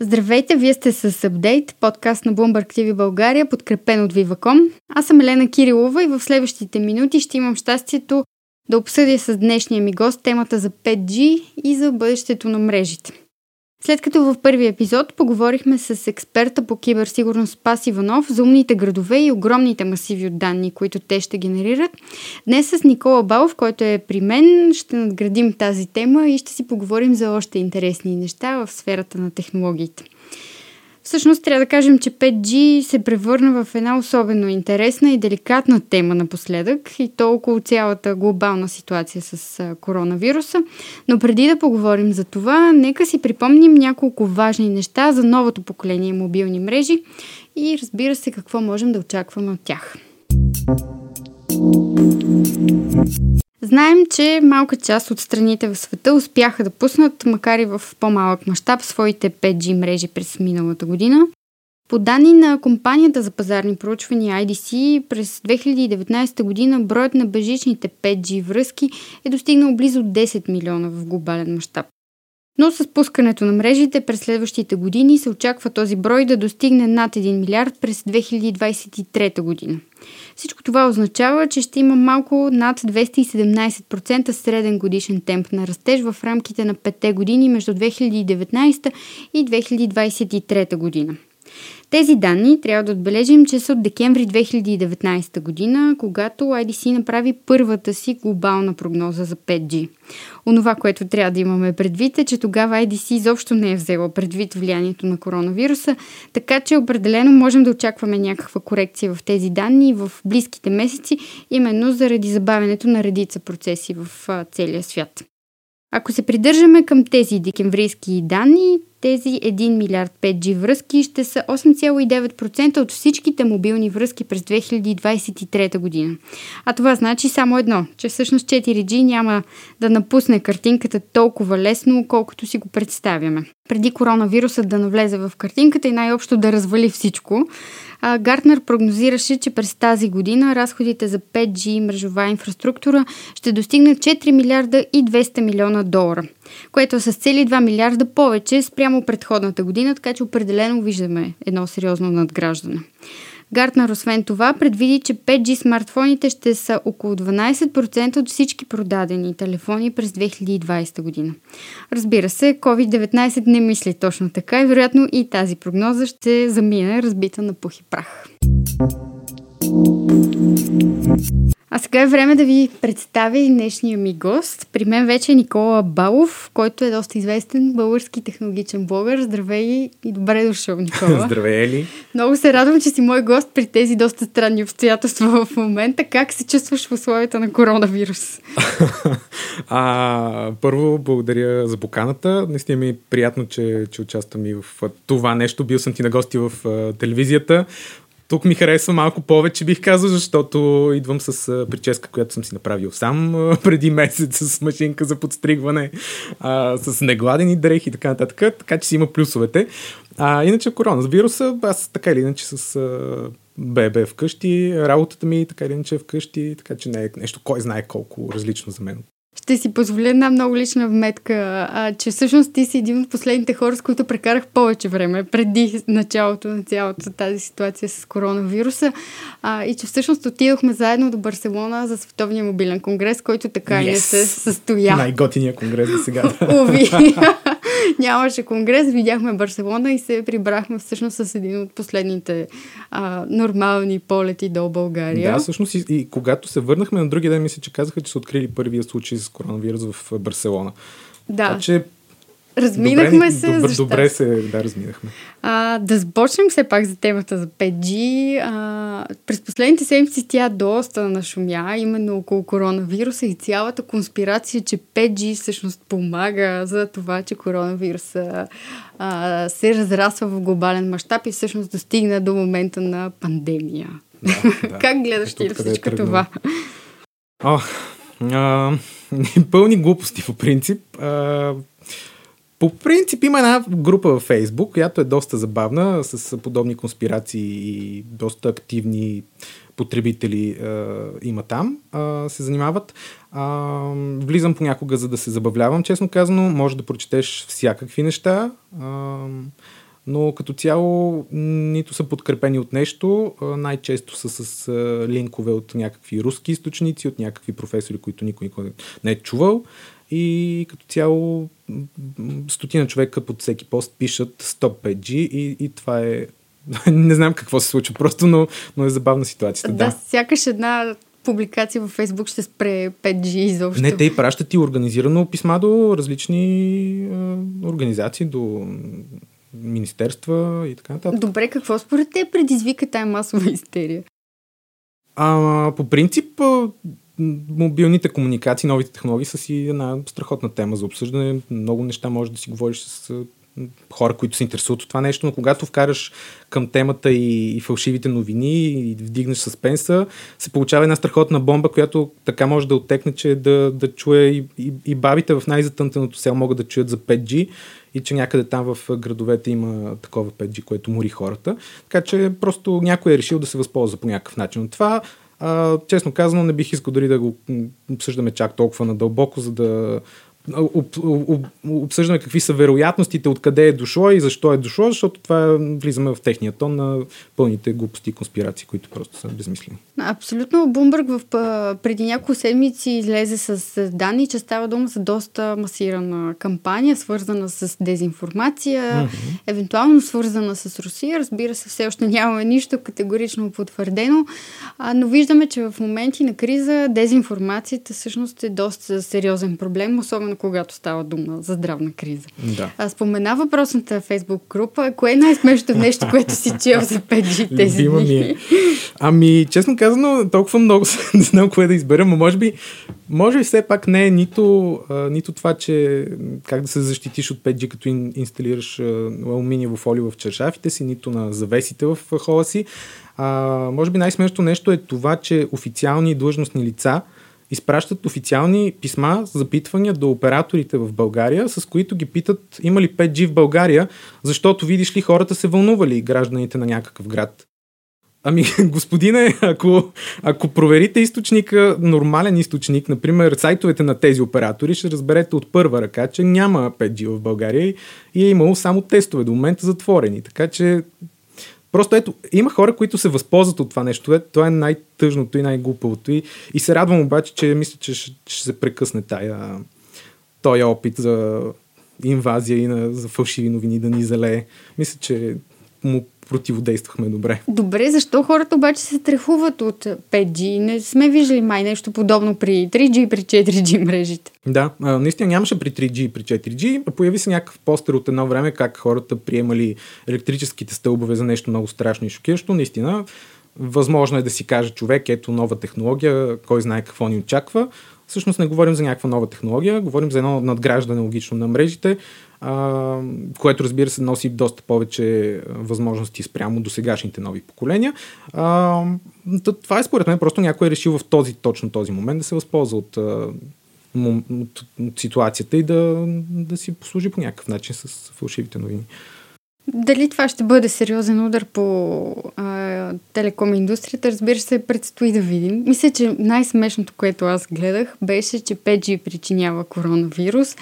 Здравейте, вие сте с Update, подкаст на Bloomberg TV България, подкрепен от Viva.com. Аз съм Елена Кирилова и в следващите минути ще имам щастието да обсъдя с днешния ми гост темата за 5G и за бъдещето на мрежите. След като в първи епизод поговорихме с експерта по киберсигурност Спас Иванов за умните градове и огромните масиви от данни, които те ще генерират, днес с Никола Балов, който е при мен, ще надградим тази тема и ще си поговорим за още интересни неща в сферата на технологиите. Всъщност трябва да кажем, че 5G се превърна в една особено интересна и деликатна тема напоследък и то около цялата глобална ситуация с коронавируса. Но преди да поговорим за това, нека си припомним няколко важни неща за новото поколение мобилни мрежи и разбира се какво можем да очакваме от тях. Знаем, че малка част от страните в света успяха да пуснат, макар и в по-малък мащаб, своите 5G мрежи през миналата година. По данни на компанията за пазарни проучвания IDC, през 2019 година броят на бежичните 5G връзки е достигнал близо 10 милиона в глобален мащаб. Но с пускането на мрежите през следващите години се очаква този брой да достигне над 1 милиард през 2023 година. Всичко това означава, че ще има малко над 217% среден годишен темп на растеж в рамките на 5 години между 2019 и 2023 година. Тези данни трябва да отбележим, че са от декември 2019 година, когато IDC направи първата си глобална прогноза за 5G. Онова, което трябва да имаме предвид е, че тогава IDC изобщо не е взела предвид влиянието на коронавируса, така че определено можем да очакваме някаква корекция в тези данни в близките месеци, именно заради забавянето на редица процеси в целия свят. Ако се придържаме към тези декемврийски данни, тези 1 милиард 5G връзки ще са 8,9% от всичките мобилни връзки през 2023 година. А това значи само едно, че всъщност 4G няма да напусне картинката толкова лесно, колкото си го представяме. Преди коронавирусът да навлезе в картинката и най-общо да развали всичко, Гартнер прогнозираше, че през тази година разходите за 5G мрежова инфраструктура ще достигнат 4 милиарда и 200 милиона долара, което е с цели 2 милиарда повече спрямо предходната година, така че определено виждаме едно сериозно надграждане. Гартнер освен това предвиди, че 5G смартфоните ще са около 12% от всички продадени телефони през 2020 година. Разбира се, COVID-19 не мисли точно така и вероятно и тази прогноза ще замине разбита на пух и прах. А сега е време да ви представя и днешния ми гост. При мен вече е Никола Балов, който е доста известен български технологичен блогър. Здравей и добре дошъл, Никола. Здравей, Ели. Много се радвам, че си мой гост при тези доста странни обстоятелства в момента. Как се чувстваш в условията на коронавирус? а, първо, благодаря за поканата. Наистина ми е приятно, че, че участвам и в това нещо. Бил съм ти на гости в телевизията. Тук ми харесва малко повече, бих казал, защото идвам с прическа, която съм си направил сам преди месец с машинка за подстригване, а, с негладени дрехи и така нататък, така че си има плюсовете. А, иначе коронавируса, аз така или иначе с а, бебе вкъщи, работата ми така или иначе е вкъщи, така че не е нещо кой знае колко различно за мен ще си позволя една много лична вметка, а, че всъщност ти си един от последните хора, с които прекарах повече време преди началото на цялата тази ситуация с коронавируса а, и че всъщност отидохме заедно до Барселона за Световния мобилен конгрес, който така yes. не се състоя. Най-готиния конгрес до сега. Уви. Нямаше конгрес, видяхме Барселона и се прибрахме всъщност с един от последните а, нормални полети до България. Да, всъщност и, и когато се върнахме на другия ден, мисля, че казаха, че са открили първия случай с коронавирус в Барселона. Да. Така че Разминахме добре, се. Добре, добре се, да, разминахме. А, да започнем все пак за темата за 5G. А, през последните седмици тя доста нашумя, именно около коронавируса и цялата конспирация, че 5G всъщност помага за това, че коронавируса а, се разрасва в глобален мащаб и всъщност достигна до момента на пандемия. Да, да. как гледаш ти всичко е това? О, а, пълни глупости по принцип. А, По принцип има една група във Фейсбук, която е доста забавна, с подобни конспирации и доста активни потребители е, има там, е, се занимават. Е, влизам понякога, за да се забавлявам, честно казано. Може да прочетеш всякакви неща, е, но като цяло нито са подкрепени от нещо, е, най-често са с е, линкове от някакви руски източници, от някакви професори, които никой, никой не е чувал. И като цяло стотина човека под всеки пост пишат Stop 5G и, и това е не знам какво се случва просто, но, но е забавна ситуацията. Да, да, сякаш една публикация във Фейсбук ще спре 5G изобщо. Не, те и пращат и организирано писма до различни е, организации, до министерства и така нататък. Добре, какво според те предизвика тая масова истерия? А, по принцип, мобилните комуникации, новите технологии са си една страхотна тема за обсъждане. Много неща може да си говориш с хора, които се интересуват от това нещо, но когато вкараш към темата и, и фалшивите новини и вдигнеш съспенса, се получава една страхотна бомба, която така може да отекне, че да, да чуе и, и, и бабите в най-затънтеното село могат да чуят за 5G и че някъде там в градовете има такова 5G, което мори хората. Така че просто някой е решил да се възползва по някакъв начин от това. А, честно казано, не бих искал дори да го обсъждаме чак толкова надълбоко, за да об, об, обсъждаме какви са вероятностите, откъде е дошло и защо е дошло, защото това е, влизаме в техния тон на пълните глупости и конспирации, които просто са безмислени. Абсолютно. Бумбърг в, преди няколко седмици излезе с данни, че става дума за доста масирана кампания, свързана с дезинформация, mm-hmm. евентуално свързана с Русия. Разбира се, все още нямаме нищо категорично потвърдено, а, но виждаме, че в моменти на криза дезинформацията всъщност е доста сериозен проблем, особено когато става дума за здравна криза. Да. А спомена въпросната фейсбук група. Кое е най-смешното нещо, което си чел за 5G тези Любима ми е. Ами, честно казано, толкова много не знам кое да избера, но може би, може би все пак не е нито, а, нито това, че как да се защитиш от 5G, като ин, инсталираш алуминиево фолио в чершафите си, нито на завесите в хола си. А, може би най-смешното нещо е това, че официални длъжностни лица – изпращат официални писма, запитвания до операторите в България, с които ги питат има ли 5G в България, защото видиш ли хората се вълнували гражданите на някакъв град. Ами, господине, ако, ако проверите източника, нормален източник, например сайтовете на тези оператори, ще разберете от първа ръка, че няма 5G в България и е имало само тестове, до момента затворени. Така че Просто ето, има хора, които се възползват от това нещо. Ето, това е най-тъжното и най-глупавото. И, и се радвам обаче, че мисля, че ще, ще се прекъсне тая, този опит за инвазия и на, за фалшиви новини да ни залее. Мисля, че му противодействахме добре. Добре, защо хората обаче се страхуват от 5G? Не сме виждали май нещо подобно при 3G и при 4G мрежите. Да, наистина нямаше при 3G и при 4G. Появи се някакъв постер от едно време как хората приемали електрическите стълбове за нещо много страшно и шокиращо. Наистина, възможно е да си каже човек, ето нова технология, кой знае какво ни очаква. Всъщност не говорим за някаква нова технология, говорим за едно надграждане логично на мрежите, което разбира се носи доста повече възможности спрямо до сегашните нови поколения. А, това е според мен просто някой е решил в този, точно този момент да се възползва от, от, от ситуацията и да, да си послужи по някакъв начин с фалшивите новини. Дали това ще бъде сериозен удар по а, телеком индустрията, разбира се, предстои да видим. Мисля, че най-смешното, което аз гледах, беше, че 5G причинява коронавирус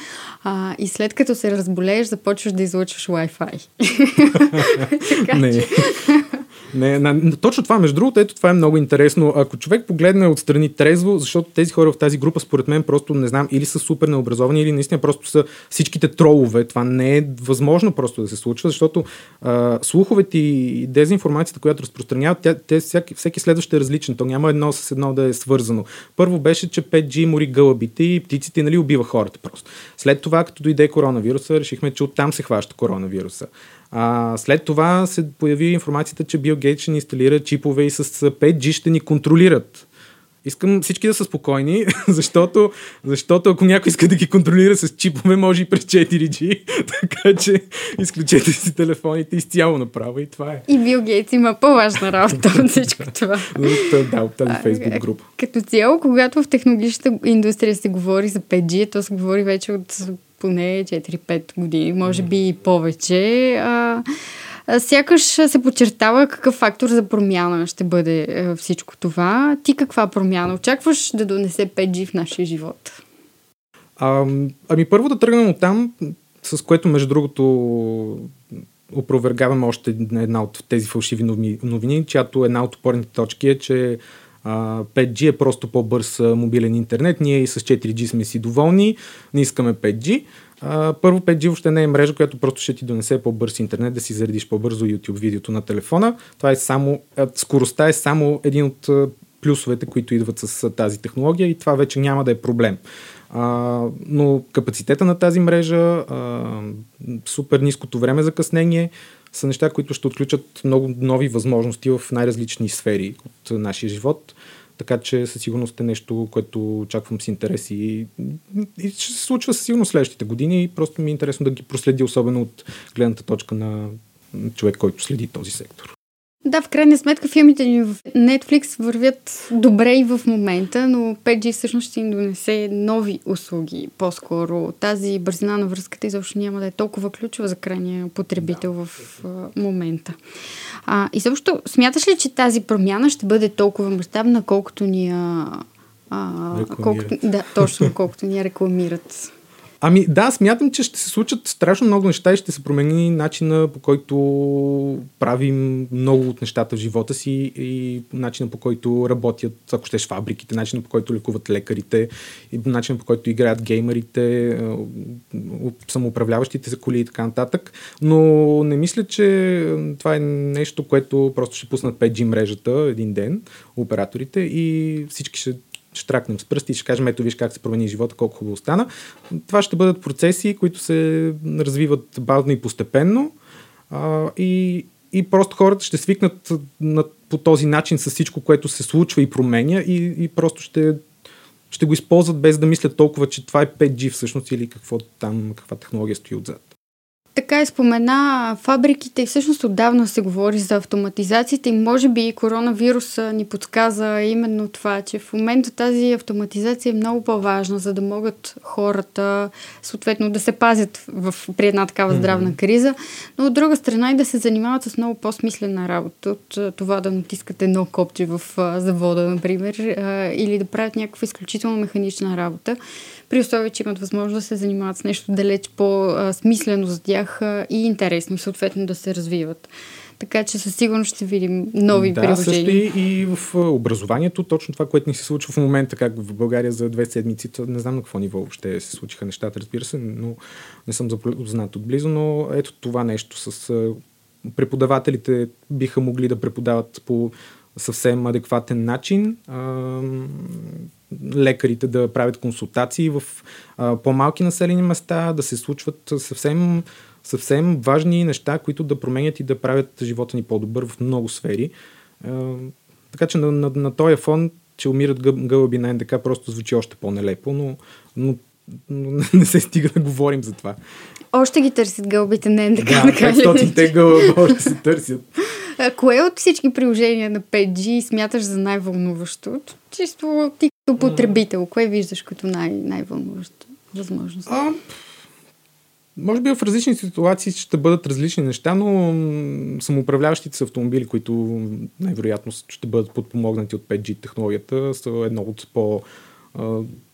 а, и след като се разболееш, започваш да излъчваш Wi-Fi. така, Не. Не, на, точно това, между другото, ето това е много интересно. Ако човек погледне отстрани трезво, защото тези хора в тази група, според мен, просто не знам, или са супер необразовани, или наистина просто са всичките тролове. Това не е възможно просто да се случва, защото а, слуховете и дезинформацията, която разпространяват, тя, те, всеки, всеки следващ е различен. То няма едно с едно да е свързано. Първо беше, че 5G мори гълъбите и птиците нали, убива хората просто. След това, като дойде коронавируса, решихме, че оттам се хваща коронавируса. А, след това се появи информацията, че Бил Гейт ще ни инсталира чипове и с 5G ще ни контролират. Искам всички да са спокойни, защото, защото ако някой иска да ги контролира с чипове, може и през 4G. така че изключете си телефоните изцяло направо и това е. И Бил Гейтс има по-важна работа от всичко това. да, от тази фейсбук група. Като цяло, когато в технологичната индустрия се говори за 5G, то се говори вече от поне 4-5 години, може би и повече. А, сякаш се подчертава какъв фактор за промяна ще бъде всичко това. Ти каква промяна очакваш да донесе 5G в нашия живот? А, ами първо да тръгнем от там, с което между другото опровергаваме още една от тези фалшиви новини, чиято една от опорните точки е, че 5G е просто по-бърз мобилен интернет. Ние и с 4G сме си доволни, не искаме 5G. първо 5G въобще не е мрежа, която просто ще ти донесе по-бърз интернет, да си заредиш по-бързо YouTube видеото на телефона. Това е само, скоростта е само един от плюсовете, които идват с тази технология и това вече няма да е проблем. А, но капацитета на тази мрежа, а, супер ниското време закъснение са неща, които ще отключат много нови възможности в най-различни сфери от нашия живот. Така че със сигурност е нещо, което очаквам с интерес и, и ще се случва със сигурност следващите години и просто ми е интересно да ги проследи, особено от гледната точка на човек, който следи този сектор. Да, в крайна сметка филмите ни в Netflix вървят добре и в момента, но 5G всъщност ще им донесе нови услуги. По-скоро тази бързина на връзката изобщо няма да е толкова ключова за крайния потребител да, в а, момента. А, и също, смяташ ли, че тази промяна ще бъде толкова мащабна, колкото ни я... А, колкото, да, точно, колкото ни я рекламират? Ами да, смятам, че ще се случат страшно много неща и ще се промени начина по който правим много от нещата в живота си и начина по който работят, ако щеш, фабриките, начина по който лекуват лекарите и начина по който играят геймерите, самоуправляващите се коли и така нататък. Но не мисля, че това е нещо, което просто ще пуснат 5G мрежата един ден, операторите и всички ще ще тракнем с пръсти и ще кажем, ето виж как се промени живота, колко хубаво стана. Това ще бъдат процеси, които се развиват бавно и постепенно а, и, и просто хората ще свикнат на, по този начин с всичко, което се случва и променя и, и просто ще, ще го използват без да мислят толкова, че това е 5G всъщност или какво там, каква технология стои отзад така и спомена фабриките и всъщност отдавна се говори за автоматизацията и може би коронавируса ни подсказа именно това, че в момента тази автоматизация е много по-важна, за да могат хората съответно да се пазят в, при една такава здравна mm-hmm. криза, но от друга страна и да се занимават с много по-смислена работа от това да натискат едно копче в завода, например, или да правят някаква изключително механична работа при условие, че имат възможност да се занимават с нещо далеч по-смислено за тях и интересно съответно да се развиват. Така че със сигурност ще видим нови да, приложения. също и, и в образованието, точно това, което ни се случва в момента, как в България за две седмици, не знам на какво ниво въобще се случиха нещата, разбира се, но не съм запознат отблизо, но ето това нещо с преподавателите биха могли да преподават по съвсем адекватен начин лекарите да правят консултации в а, по-малки населени места, да се случват съвсем, съвсем важни неща, които да променят и да правят живота ни по-добър в много сфери. А, така че на, на, на този фон, че умират гълъби на НДК, просто звучи още по-нелепо, но, но, но не се стига да говорим за това. Още ги търсят гълбите на НДК. Да, 500-те гълъба още се търсят. Кое от всички приложения на 5G смяташ за най-вълнуващо? Чисто ти като потребител, кое виждаш като най- най-вълнуващо възможност? А, може би в различни ситуации ще бъдат различни неща, но самоуправляващите с автомобили, които най-вероятно ще бъдат подпомогнати от 5G технологията, са едно от по-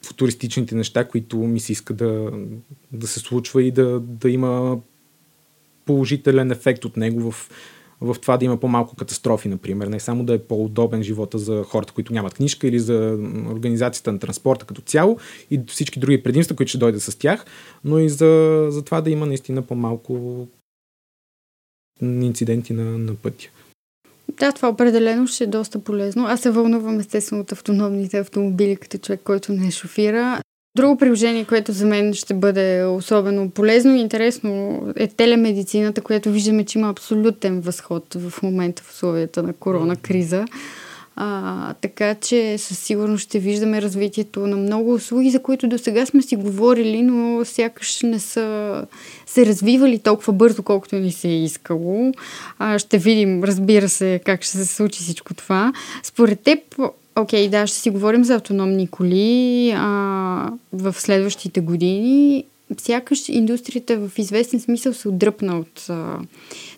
футуристичните неща, които ми се иска да, да се случва и да, да има положителен ефект от него в в това да има по-малко катастрофи, например. Не само да е по-удобен живота за хората, които нямат книжка или за организацията на транспорта като цяло и всички други предимства, които ще дойдат с тях, но и за, за това да има наистина по-малко инциденти на, на пътя. Да, това определено ще е доста полезно. Аз се вълнувам естествено от автономните автомобили като човек, който не шофира. Друго приложение, което за мен ще бъде особено полезно и интересно е телемедицината, която виждаме, че има абсолютен възход в момента в условията на корона криза. А, така че със сигурност ще виждаме развитието на много услуги, за които до сега сме си говорили, но сякаш не са се развивали толкова бързо, колкото ни се е искало. А, ще видим, разбира се, как ще се случи всичко това. Според теб, Окей, okay, да, ще си говорим за автономни коли а, в следващите години, сякаш индустрията в известен смисъл се отдръпна от а,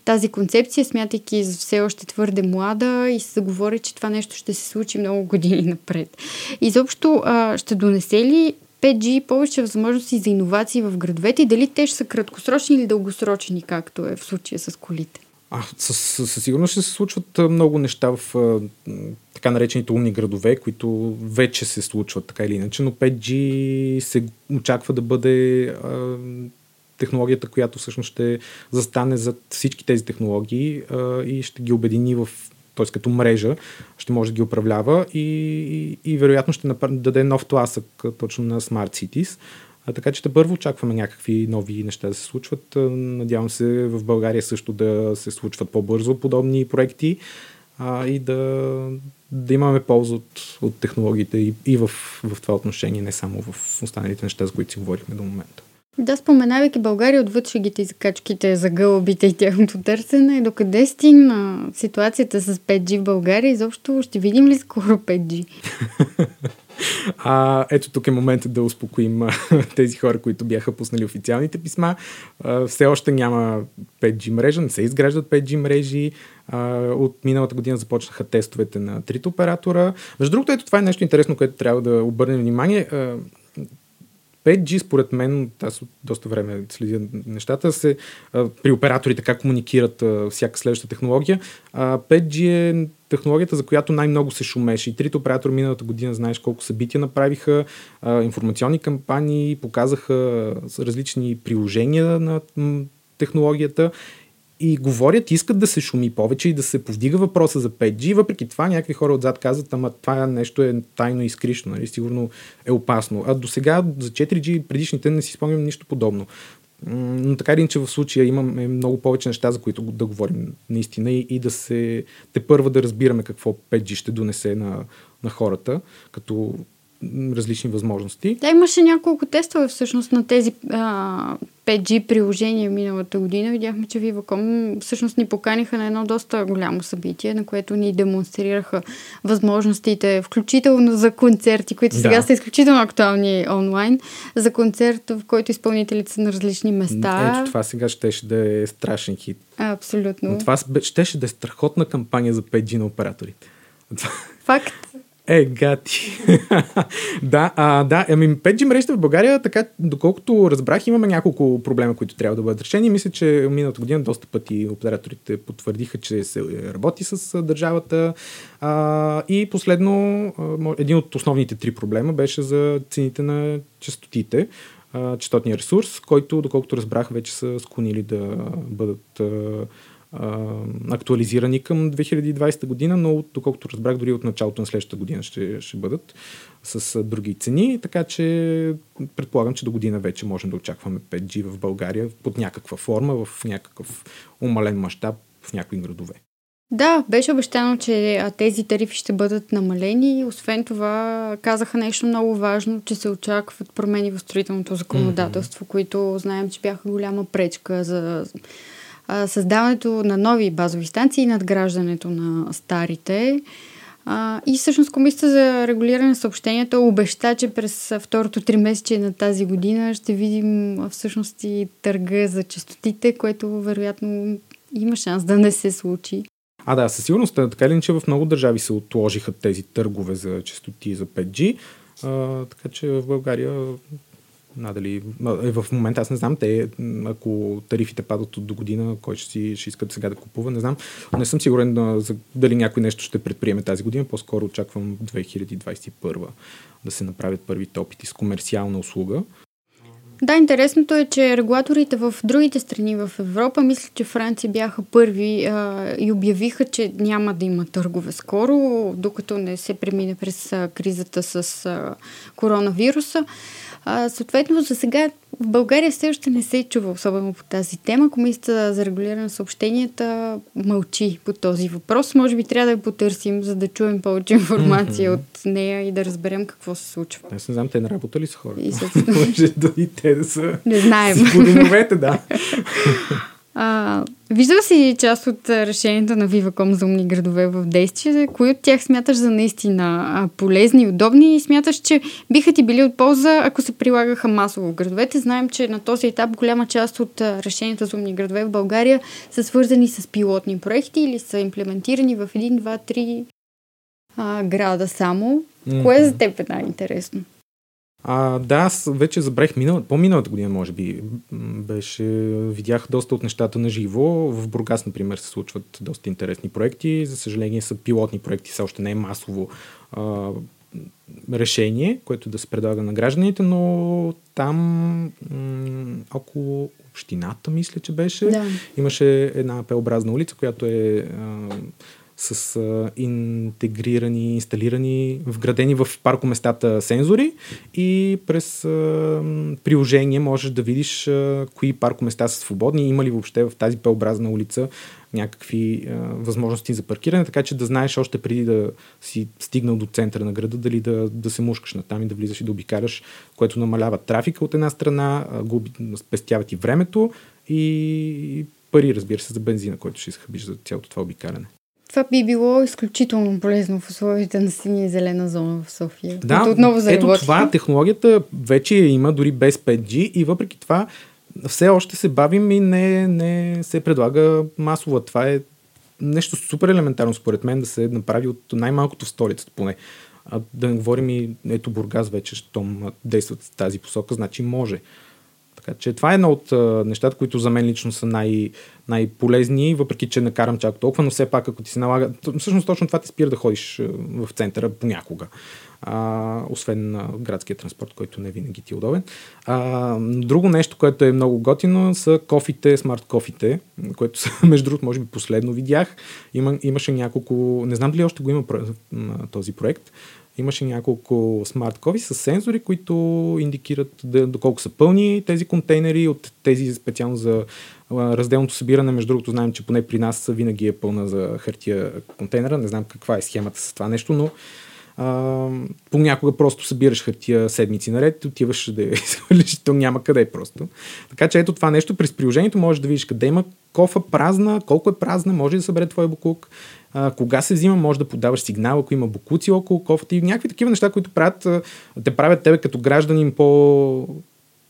тази концепция, смятайки за все още твърде млада и се заговори, че това нещо ще се случи много години напред. Изобщо а, ще донесе ли 5G повече възможности за иновации в градовете и дали те ще са краткосрочни или дългосрочни, както е в случая с колите? А, със, със сигурност ще се случват много неща в а, така наречените умни градове, които вече се случват така или иначе, но 5G се очаква да бъде а, технологията, която всъщност ще застане зад всички тези технологии а, и ще ги обедини в т.е. като мрежа, ще може да ги управлява и, и, и вероятно ще даде нов тласък точно на Smart Cities. А, така че да първо очакваме някакви нови неща да се случват. Надявам се в България също да се случват по-бързо подобни проекти а, и да, да имаме полза от, от технологиите и, и в, в това отношение, не само в останалите неща, за които си говорихме до момента. Да, споменавайки България отвъд шегите и закачките за гълъбите и тяхното търсене, докъде стигна ситуацията с 5G в България? Изобщо ще видим ли скоро 5G? А, ето тук е момента да успокоим тези хора, които бяха пуснали официалните писма. А, все още няма 5G мрежа, не се изграждат 5G мрежи. А, от миналата година започнаха тестовете на трите оператора. Между другото, ето това е нещо интересно, което трябва да обърнем внимание. А, 5G, според мен, аз доста време следя нещата, се, а, при операторите как комуникират а, всяка следваща технология. А, 5G е технологията, за която най-много се шумеше. И трите оператора миналата година, знаеш колко събития направиха, а, информационни кампании, показаха различни приложения на технологията и говорят, искат да се шуми повече и да се повдига въпроса за 5G. Въпреки това някакви хора отзад казват, ама това нещо е тайно и скришно, нали? сигурно е опасно. А до сега за 4G предишните не си спомням нищо подобно. Но така или че в случая имаме много повече неща, за които да говорим наистина и, и да се те първа да разбираме какво 5G ще донесе на, на хората, като различни възможности. Да, имаше няколко тестове всъщност на тези а, 5G приложения миналата година. Видяхме, че Viva.com всъщност ни поканиха на едно доста голямо събитие, на което ни демонстрираха възможностите, включително за концерти, които сега да. са изключително актуални онлайн, за концерт, в който изпълнителите са на различни места. Ето това сега щеше да е страшен хит. Абсолютно. Но това щеше да е страхотна кампания за 5G на операторите. Факт. Е, гати. да, а, да, ами 5G мрежите в България, така, доколкото разбрах, имаме няколко проблема, които трябва да бъдат решени. Мисля, че миналата година доста пъти операторите потвърдиха, че се работи с държавата. А, и последно, един от основните три проблема беше за цените на частотите, частотния ресурс, който, доколкото разбрах, вече са склонили да бъдат актуализирани към 2020 година, но доколкото разбрах, дори от началото на следващата година ще, ще бъдат с други цени, така че предполагам, че до година вече можем да очакваме 5G в България под някаква форма, в някакъв умален мащаб в някои градове. Да, беше обещано, че тези тарифи ще бъдат намалени. Освен това, казаха нещо много важно, че се очакват промени в строителното законодателство, mm-hmm. които знаем, че бяха голяма пречка за създаването на нови базови станции и надграждането на старите. А, и всъщност Комисията за регулиране на съобщенията обеща, че през второто три месече на тази година ще видим всъщност и търга за частотите, което вероятно има шанс да не се случи. А да, със сигурност, така ли, че в много държави се отложиха тези търгове за частоти за 5G, а, така че в България Надали, е, в момента аз не знам, те, ако тарифите падат от до година, кой ще, си, ще искат сега да купува, не знам. Не съм сигурен дали някой нещо ще предприеме тази година, по-скоро очаквам 2021 да се направят първите опити с комерциална услуга. Да, интересното е, че регулаторите в другите страни в Европа, мисля, че Франция бяха първи а, и обявиха, че няма да има търгове скоро, докато не се премине през а, кризата с а, коронавируса. А, съответно, за сега в България все още не се чува особено по тази тема. Комисията за регулиране на съобщенията мълчи по този въпрос. Може би трябва да я потърсим, за да чуем повече информация mm-hmm. от нея и да разберем какво се случва. Не знам, те не работа ли с хора? И Може да и те да са... Не знаем. С да. А, виждал си част от решенията на Viva.com за умни градове в действие? Кои от тях смяташ за наистина полезни и удобни и смяташ, че биха ти били от полза, ако се прилагаха масово в градовете? Знаем, че на този етап голяма част от решенията за умни градове в България са свързани с пилотни проекти или са имплементирани в един, два, три а, града само. Mm-hmm. Кое за теб е най-интересно? А, да, аз вече забрах минал, по-миналата година, може би, беше, видях доста от нещата на живо. В Бургас, например, се случват доста интересни проекти. За съжаление са пилотни проекти, все още не е масово а, решение, което да се предлага на гражданите, но там м- около общината, мисля, че беше, да. имаше една пеобразна улица, която е а, с а, интегрирани, инсталирани, вградени в паркоместата сензори и през а, приложение можеш да видиш а, кои паркоместа са свободни, има ли въобще в тази пеобразна улица някакви а, възможности за паркиране, така че да знаеш още преди да си стигнал до центъра на града, дали да, да се мушкаш на там и да влизаш и да обикаляш, което намалява трафика от една страна, губи, спестява ти времето и пари, разбира се, за бензина, който ще изхъбиш за цялото това обикаляне. Това би било изключително полезно в условията на синя и зелена зона в София. Да, отново ето това, технологията вече има дори без 5G и въпреки това все още се бавим и не, не се предлага масово. Това е нещо супер елементарно според мен да се направи от най-малкото в столицата поне. А да не говорим и ето Бургас вече, щом действат в тази посока, значи може. Така че това е едно от а, нещата, които за мен лично са най- най-полезни, въпреки че не карам чак толкова, но все пак ако ти се налага, всъщност точно това ти спира да ходиш в центъра понякога. А, освен на градския транспорт, който не винаги ти е удобен. А, друго нещо, което е много готино, са кофите, смарт кофите, което са, между другото, може би последно видях. Има, имаше няколко, не знам дали още го има този проект, Имаше няколко смарт кови с сензори, които индикират доколко са пълни тези контейнери от тези специално за разделното събиране. Между другото, знаем, че поне при нас винаги е пълна за хартия контейнера. Не знам каква е схемата с това нещо, но понякога просто събираш хартия седмици наред отиваш да я изхвърлиш, то няма къде просто. Така че ето това нещо през приложението можеш да видиш къде има кофа празна, колко е празна, може да събере твой буклук, а, кога се взима, може да подаваш сигнал, ако има букуци около кофата и някакви такива неща, които правят, те правят тебе като гражданин по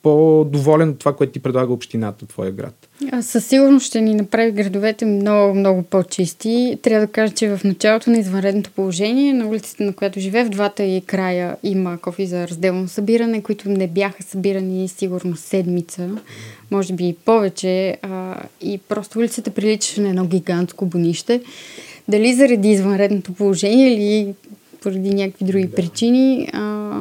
по-доволен от това, което ти предлага общината, твоя град? Със сигурност ще ни направи градовете много, много по-чисти. Трябва да кажа, че в началото на извънредното положение, на улицата, на която живее, в двата и края има кофи за разделно събиране, които не бяха събирани сигурно седмица, може би и повече. А, и просто улицата приличаше на едно гигантско бонище. Дали заради извънредното положение или поради някакви други да. причини, а,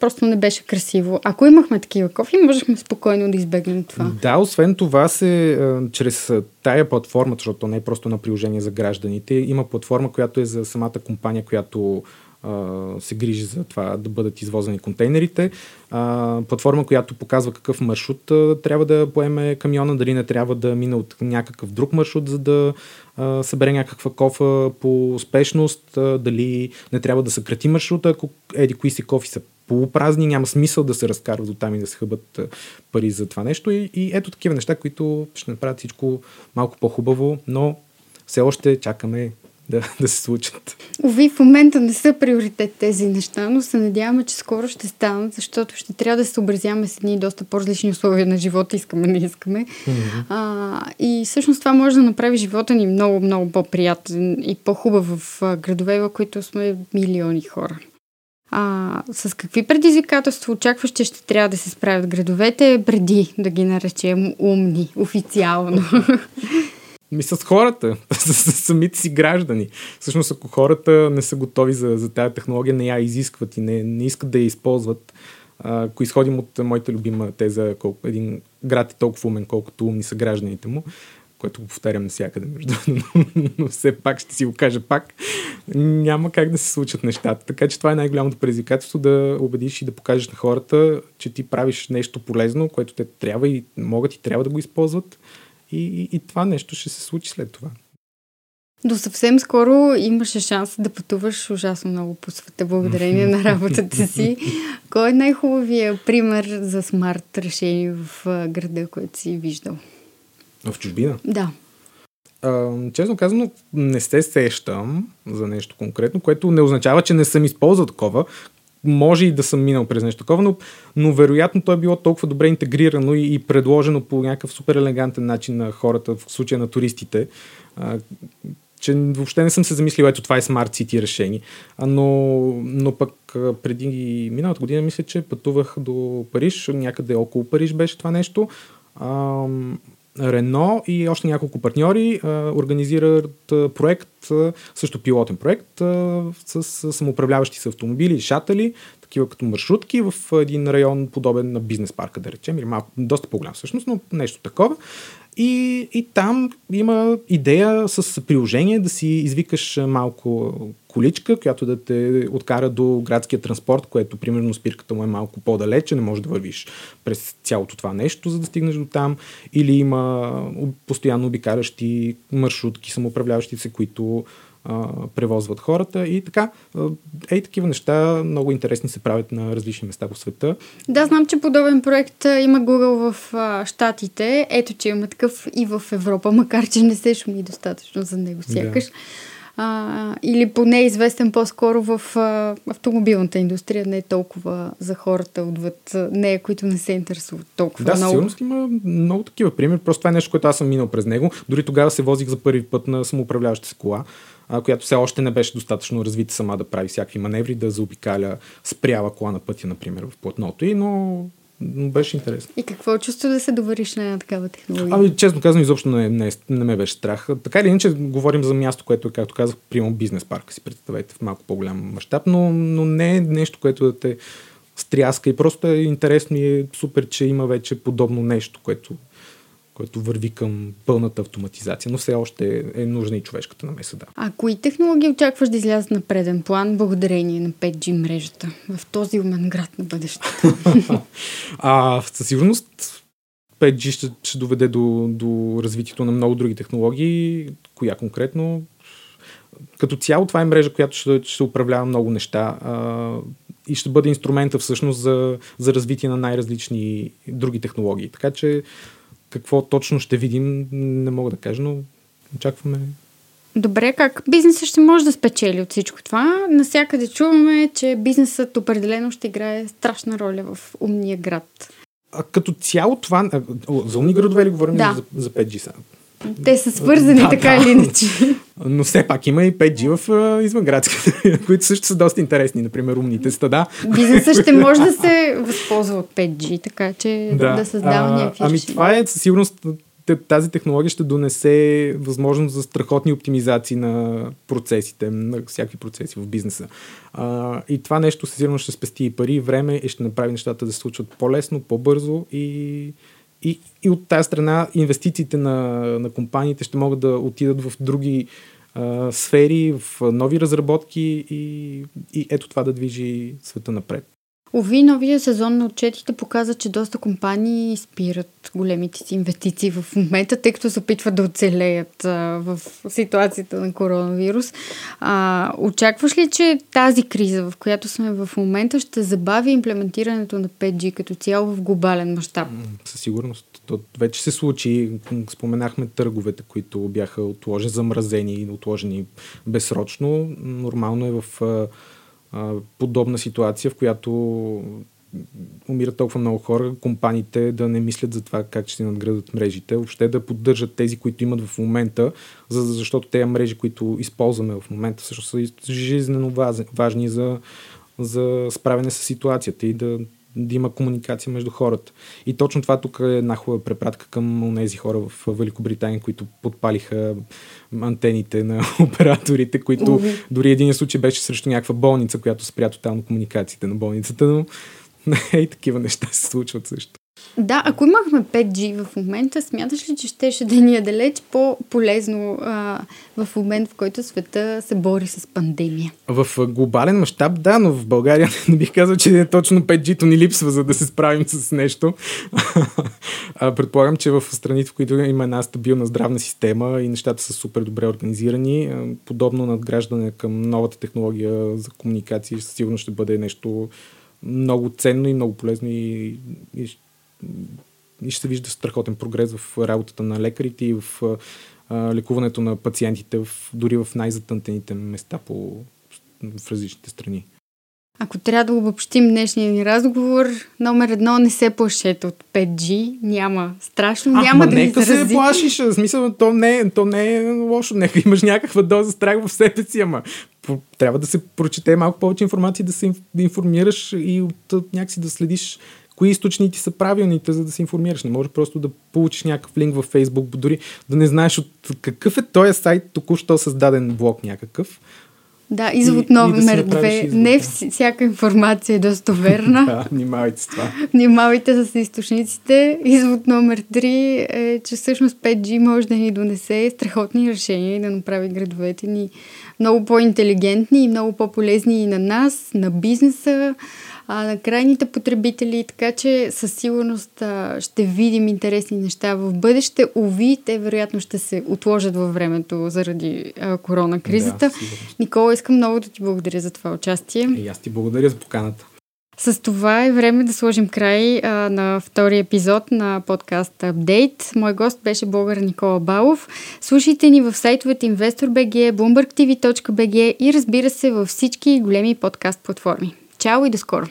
просто не беше красиво. Ако имахме такива кофи, можехме спокойно да избегнем това. Да, освен това се, чрез тая платформа, защото не е просто на приложение за гражданите, има платформа, която е за самата компания, която се грижи за това да бъдат извозени контейнерите. Платформа, която показва какъв маршрут трябва да поеме камиона, дали не трябва да мине от някакъв друг маршрут, за да събере някаква кофа по успешност, дали не трябва да съкрати маршрута, ако еди кои си кофи са полупразни, няма смисъл да се разкарват до там и да се хъбат пари за това нещо. И, и ето такива неща, които ще направят всичко малко по-хубаво, но все още чакаме да, да се случат. Ови, в момента не са приоритет тези неща, но се надяваме, че скоро ще станат, защото ще трябва да се съобразяваме с едни доста по-различни условия на живота, искаме, не искаме. Mm-hmm. А, и всъщност това може да направи живота ни много, много по-приятен и по-хубав в градове, в които сме милиони хора. А, с какви предизвикателства очакваш, че ще трябва да се справят градовете преди да ги наречем умни официално? Ми с хората, с, с самите си граждани. Всъщност, ако хората не са готови за, за тази технология, не я изискват и не, не искат да я използват, ако изходим от моята любима теза, колко един град е толкова умен, колкото умни са гражданите му, което го повтарям навсякъде, между но, но все пак ще си го кажа пак, няма как да се случат нещата. Така че това е най-голямото предизвикателство да убедиш и да покажеш на хората, че ти правиш нещо полезно, което те трябва и могат и трябва да го използват и, и, и това нещо ще се случи след това. До съвсем скоро имаше шанс да пътуваш ужасно много по света, благодарение на работата си. Кой е най-хубавия пример за смарт решение в града, който си виждал? В чужбина? Да. А, честно казано, не се сещам за нещо конкретно, което не означава, че не съм използвал такова. Може и да съм минал през нещо такова, но, но вероятно то е било толкова добре интегрирано и, и предложено по някакъв супер елегантен начин на хората, в случая на туристите, а, че въобще не съм се замислил, ето това е Smart City решение. А, но, но пък преди миналата година мисля, че пътувах до Париж, някъде около Париж беше това нещо. А, Рено и още няколко партньори организират проект, също пилотен проект с самоуправляващи се автомобили и шатали, такива като маршрутки в един район подобен на бизнес парка, да речем, или малко, доста по-голям всъщност, но нещо такова. И, и там има идея с приложение да си извикаш малко количка, която да те откара до градския транспорт, което примерно спирката му е малко по-далече, не можеш да вървиш през цялото това нещо, за да стигнеш до там. Или има постоянно обикалящи маршрутки, самоуправляващи се, които а, превозват хората и така. Ей, такива неща много интересни се правят на различни места по света. Да, знам, че подобен проект има Google в а, Штатите. Ето, че има такъв и в Европа, макар че не се шуми достатъчно за него сякаш. Да. А, или поне известен по-скоро в а, автомобилната индустрия, не е толкова за хората отвъд нея, които не се интересуват толкова да, много. Да, сигурно има много такива примери. Просто това е нещо, което аз съм минал през него. Дори тогава се возих за първи път на самоуправляваща се кола а, която все още не беше достатъчно развита сама да прави всякакви маневри, да заобикаля спряла кола на пътя, например, в платното и, но беше интересно. И какво е чувство да се довариш на една такава технология? Ами, честно казвам, изобщо не, не, не ме беше страх. Така или иначе, говорим за място, което, както казах, приема бизнес парка си представете в малко по-голям мащаб, но, но не е нещо, което да те стряска и просто е интересно и е супер, че има вече подобно нещо, което който върви към пълната автоматизация, но все още е нужна и човешката намеса. Да. А кои технологии очакваш да излязат на преден план благодарение на 5G мрежата в този умен град на бъдещето? а, със сигурност 5G ще, ще доведе до, до развитието на много други технологии. Коя конкретно? Като цяло това е мрежа, която ще, ще управлява много неща а, и ще бъде инструмента всъщност за, за развитие на най-различни други технологии. Така че какво точно ще видим, не мога да кажа, но очакваме. Добре, как бизнесът ще може да спечели от всичко това? Насякъде чуваме, че бизнесът определено ще играе страшна роля в умния град. А като цяло това... За умни градове ли говорим да. за, за 5G сега? Те са свързани да, така да. или иначе. Но все пак има и 5G в извънградските, които също са доста интересни, например умните стада. Бизнесът ще може да се възползва от 5G, така че да, да създава някакви Ами това е със сигурност тази технология ще донесе възможност за страхотни оптимизации на процесите, на всякакви процеси в бизнеса. А, и това нещо със сигурност ще спести и пари, и време и ще направи нещата да се случват по-лесно, по-бързо и и, и от тази страна инвестициите на, на компаниите ще могат да отидат в други а, сфери, в нови разработки и, и ето това да движи света напред. Ови, новия сезон на отчетите показа, че доста компании спират големите си инвестиции в момента, тъй като се опитват да оцелеят а, в ситуацията на коронавирус. А, очакваш ли, че тази криза, в която сме в момента, ще забави имплементирането на 5G като цяло в глобален мащаб? Със сигурност. То вече се случи. Споменахме търговете, които бяха отложени, замразени и отложени безсрочно. Нормално е в подобна ситуация, в която умират толкова много хора, компаниите да не мислят за това как ще си надградат мрежите, въобще да поддържат тези, които имат в момента, за, защото тези мрежи, които използваме в момента, също са жизненно важни за, за справяне с ситуацията и да, да има комуникация между хората. И точно това тук е една хубава препратка към тези хора в Великобритания, които подпалиха антените на операторите, които дори един случай беше срещу някаква болница, която спря тотално комуникациите на болницата, но и такива неща се случват също. Да, ако имахме 5G в момента, смяташ ли, че щеше да ни е далеч по-полезно а, в момент, в който света се бори с пандемия? В глобален мащаб, да, но в България не бих казал, че точно 5G-то ни липсва, за да се справим с нещо. предполагам, че в страните, в които има една стабилна здравна система и нещата са супер добре организирани, подобно надграждане към новата технология за комуникации сигурно ще бъде нещо много ценно и много полезно и, и и ще се вижда страхотен прогрес в работата на лекарите и в а, лекуването на пациентите, в, дори в най-затънтените места по, в различните страни. Ако трябва да обобщим днешния ни разговор, номер едно не се плашете от 5G. Няма страшно, а, няма да нека се плашиш. В смисъл, то не, то не е лошо. Нека имаш някаква доза страх в себе си, ама трябва да се прочете малко повече информация, да се информираш и от някакси да следиш кои източници са правилните, за да се информираш. Не може просто да получиш някакъв линк във Facebook, дори да не знаеш от какъв е този сайт, току-що създаден блок някакъв. Да, извод номер да две. Не всяка информация е достоверна. да, внимавайте с това. Внимавайте с източниците. Извод номер три е, че всъщност 5G може да ни донесе страхотни решения и да направи градовете ни много по-интелигентни и много по-полезни и на нас, на бизнеса, а, на крайните потребители, така че със сигурност а, ще видим интересни неща в бъдеще. Ови, те вероятно ще се отложат във времето заради а, корона кризата. Да, Никола, искам много да ти благодаря за това участие. И аз ти благодаря за поканата. С това е време да сложим край а, на втори епизод на подкаст Update. Мой гост беше блогър Никола Балов. Слушайте ни в сайтовете InvestorBG, BloombergTV.bg и разбира се във всички големи подкаст платформи. Chao y do score.